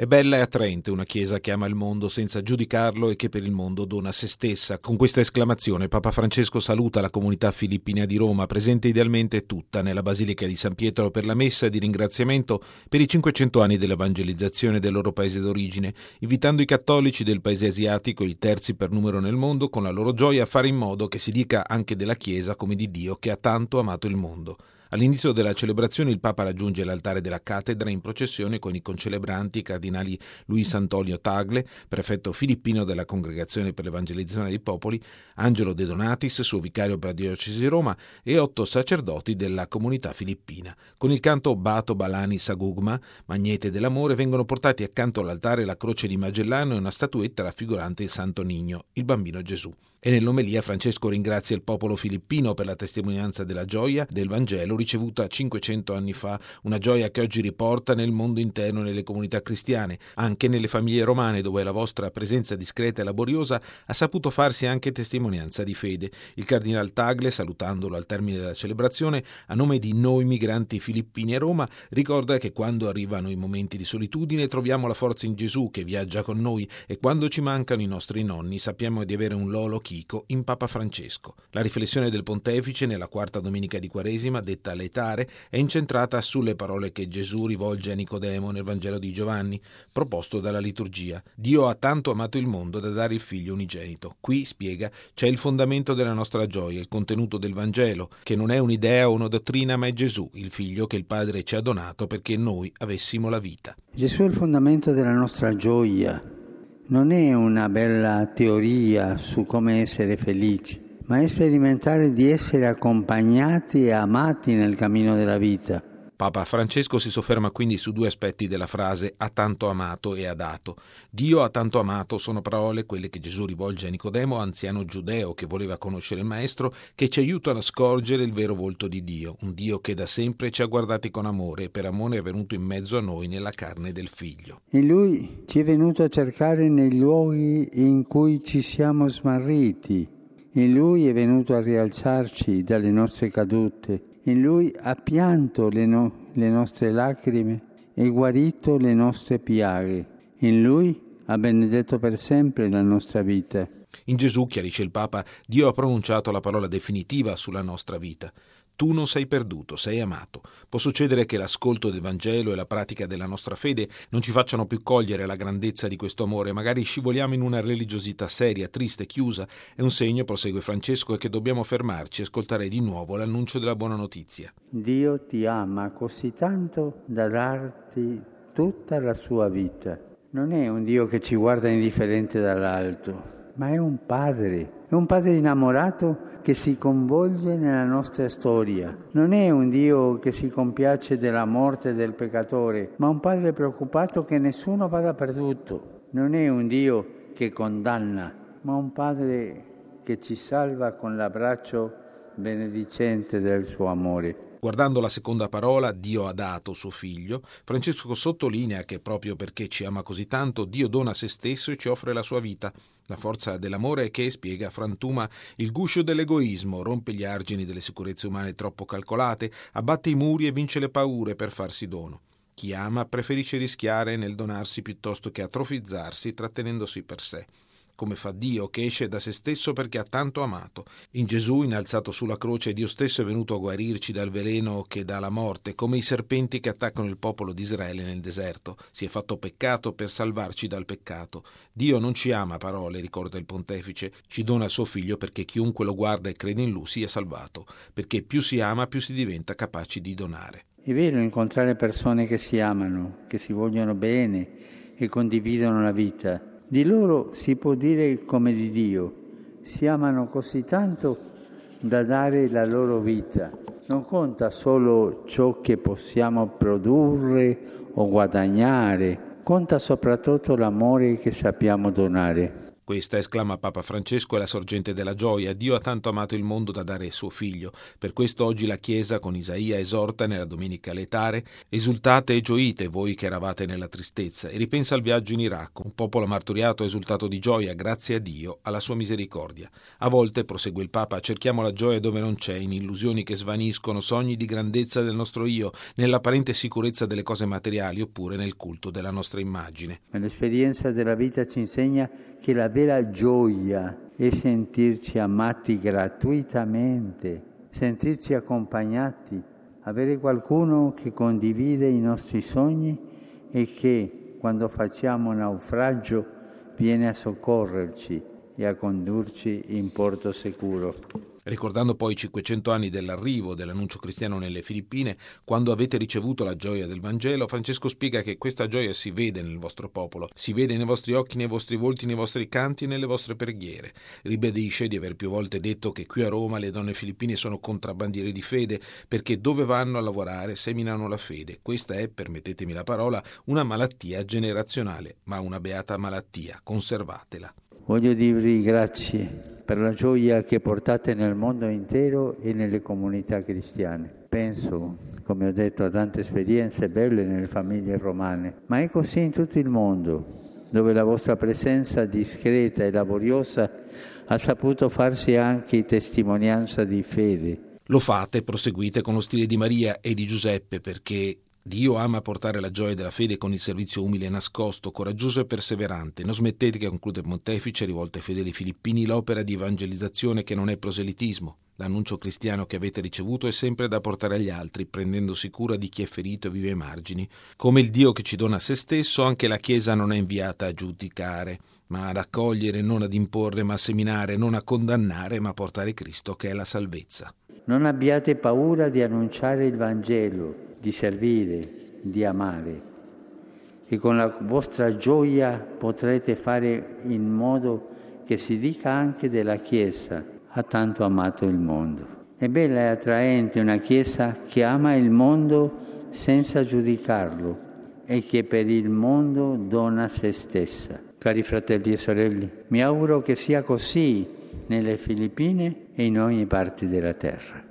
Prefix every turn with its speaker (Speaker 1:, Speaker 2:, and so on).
Speaker 1: È bella e attraente una Chiesa che ama il mondo senza giudicarlo e che per il mondo dona se stessa. Con questa esclamazione Papa Francesco saluta la comunità filippina di Roma, presente idealmente tutta nella Basilica di San Pietro per la messa di ringraziamento per i 500 anni dell'evangelizzazione del loro paese d'origine, invitando i cattolici del paese asiatico, i terzi per numero nel mondo, con la loro gioia a fare in modo che si dica anche della Chiesa come di Dio che ha tanto amato il mondo. All'inizio della celebrazione il Papa raggiunge l'altare della cattedra in processione con i concelebranti cardinali Luis Antonio Tagle, prefetto filippino della Congregazione per l'Evangelizzazione dei Popoli, Angelo De Donatis, suo vicario per la diocesi di Roma, e otto sacerdoti della comunità filippina. Con il canto Bato Balani Sagugma, Magnete dell'Amore, vengono portati accanto all'altare la croce di Magellano e una statuetta raffigurante il Santo Nigno, il bambino Gesù. E nell'omelia Francesco ringrazia il popolo filippino per la testimonianza della gioia del Vangelo ricevuta 500 anni fa, una gioia che oggi riporta nel mondo interno e nelle comunità cristiane, anche nelle famiglie romane dove la vostra presenza discreta e laboriosa ha saputo farsi anche testimonianza di fede. Il cardinal Tagle, salutandolo al termine della celebrazione, a nome di noi migranti filippini a Roma, ricorda che quando arrivano i momenti di solitudine troviamo la forza in Gesù che viaggia con noi e quando ci mancano i nostri nonni sappiamo di avere un lolo Chico in Papa Francesco. La riflessione del pontefice nella quarta domenica di Quaresima, detta letare, è incentrata sulle parole che Gesù rivolge a Nicodemo nel Vangelo di Giovanni, proposto dalla liturgia. Dio ha tanto amato il mondo da dare il figlio unigenito. Qui, spiega, c'è il fondamento della nostra gioia, il contenuto del Vangelo, che non è un'idea o una dottrina, ma è Gesù, il figlio che il Padre ci ha donato perché noi avessimo la vita.
Speaker 2: Gesù è il fondamento della nostra gioia non è una bella teoria su come essere felici, ma è sperimentare di essere accompagnati e amati nel cammino della vita.
Speaker 1: Papa Francesco si sofferma quindi su due aspetti della frase ha tanto amato e ha dato. Dio ha tanto amato sono parole, quelle che Gesù rivolge a Nicodemo, anziano giudeo che voleva conoscere il Maestro, che ci aiutano a scorgere il vero volto di Dio, un Dio che da sempre ci ha guardati con amore e per amore è venuto in mezzo a noi nella carne del Figlio.
Speaker 2: E Lui ci è venuto a cercare nei luoghi in cui ci siamo smarriti. In Lui è venuto a rialzarci dalle nostre cadute in Lui ha pianto le, no- le nostre lacrime e guarito le nostre piaghe. In Lui ha benedetto per sempre la nostra vita.
Speaker 1: In Gesù, chiarisce il Papa, Dio ha pronunciato la parola definitiva sulla nostra vita. Tu non sei perduto, sei amato. Può succedere che l'ascolto del Vangelo e la pratica della nostra fede non ci facciano più cogliere la grandezza di questo amore, magari scivoliamo in una religiosità seria, triste, chiusa. È un segno, prosegue Francesco, che dobbiamo fermarci e ascoltare di nuovo l'annuncio della buona notizia.
Speaker 2: Dio ti ama così tanto da darti tutta la sua vita. Non è un Dio che ci guarda indifferente dall'alto, ma è un padre, è un padre innamorato che si convolge nella nostra storia. Non è un Dio che si compiace della morte del peccatore, ma un padre preoccupato che nessuno vada perduto. Non è un Dio che condanna, ma un padre che ci salva con l'abbraccio benedicente del suo amore.
Speaker 1: Guardando la seconda parola, Dio ha dato suo figlio, Francesco sottolinea che proprio perché ci ama così tanto, Dio dona se stesso e ci offre la sua vita. La forza dell'amore che, spiega, frantuma il guscio dell'egoismo, rompe gli argini delle sicurezze umane troppo calcolate, abbatte i muri e vince le paure per farsi dono. Chi ama preferisce rischiare nel donarsi piuttosto che atrofizzarsi trattenendosi per sé come fa Dio che esce da se stesso perché ha tanto amato. In Gesù, innalzato sulla croce, Dio stesso è venuto a guarirci dal veleno che dà la morte, come i serpenti che attaccano il popolo di Israele nel deserto. Si è fatto peccato per salvarci dal peccato. Dio non ci ama parole, ricorda il pontefice, ci dona suo figlio perché chiunque lo guarda e crede in lui sia salvato, perché più si ama più si diventa capaci di donare.
Speaker 2: È vero incontrare persone che si amano, che si vogliono bene e condividono la vita di loro si può dire come di Dio, si amano così tanto da dare la loro vita. Non conta solo ciò che possiamo produrre o guadagnare, conta soprattutto l'amore che sappiamo donare.
Speaker 1: Questa, esclama Papa Francesco, è la sorgente della gioia. Dio ha tanto amato il mondo da dare suo figlio. Per questo oggi la Chiesa con Isaia esorta nella Domenica Letare Esultate e gioite voi che eravate nella tristezza e ripensa al viaggio in Iraq. Un popolo marturiato ha esultato di gioia grazie a Dio, alla sua misericordia. A volte, prosegue il Papa, cerchiamo la gioia dove non c'è, in illusioni che svaniscono, sogni di grandezza del nostro io, nell'apparente sicurezza delle cose materiali oppure nel culto della nostra immagine.
Speaker 2: L'esperienza della vita ci insegna che la vera gioia è sentirci amati gratuitamente, sentirci accompagnati, avere qualcuno che condivide i nostri sogni e che quando facciamo naufragio viene a soccorrerci e a condurci in porto sicuro.
Speaker 1: Ricordando poi i 500 anni dell'arrivo dell'annuncio cristiano nelle Filippine, quando avete ricevuto la gioia del Vangelo, Francesco spiega che questa gioia si vede nel vostro popolo, si vede nei vostri occhi, nei vostri volti, nei vostri canti e nelle vostre preghiere. Ribadisce di aver più volte detto che qui a Roma le donne filippine sono contrabbandiere di fede, perché dove vanno a lavorare seminano la fede. Questa è, permettetemi la parola, una malattia generazionale, ma una beata malattia. Conservatela.
Speaker 2: Voglio dirvi grazie per la gioia che portate nel mondo intero e nelle comunità cristiane. Penso, come ho detto, a tante esperienze belle nelle famiglie romane, ma è così in tutto il mondo, dove la vostra presenza discreta e laboriosa ha saputo farsi anche testimonianza di fede.
Speaker 1: Lo fate, proseguite con lo stile di Maria e di Giuseppe, perché Dio ama portare la gioia della fede con il servizio umile nascosto, coraggioso e perseverante. Non smettete, che conclude il Pontefice, rivolto ai fedeli filippini, l'opera di evangelizzazione che non è proselitismo. L'annuncio cristiano che avete ricevuto è sempre da portare agli altri, prendendosi cura di chi è ferito e vive ai margini. Come il Dio che ci dona se stesso, anche la Chiesa non è inviata a giudicare, ma ad accogliere, non ad imporre, ma a seminare, non a condannare, ma a portare Cristo che è la salvezza.
Speaker 2: Non abbiate paura di annunciare il Vangelo di servire, di amare. E con la vostra gioia potrete fare in modo che si dica anche della Chiesa, ha tanto amato il mondo. È bella e attraente una Chiesa che ama il mondo senza giudicarlo e che per il mondo dona se stessa. Cari fratelli e sorelle, mi auguro che sia così nelle Filippine e in ogni parte della terra.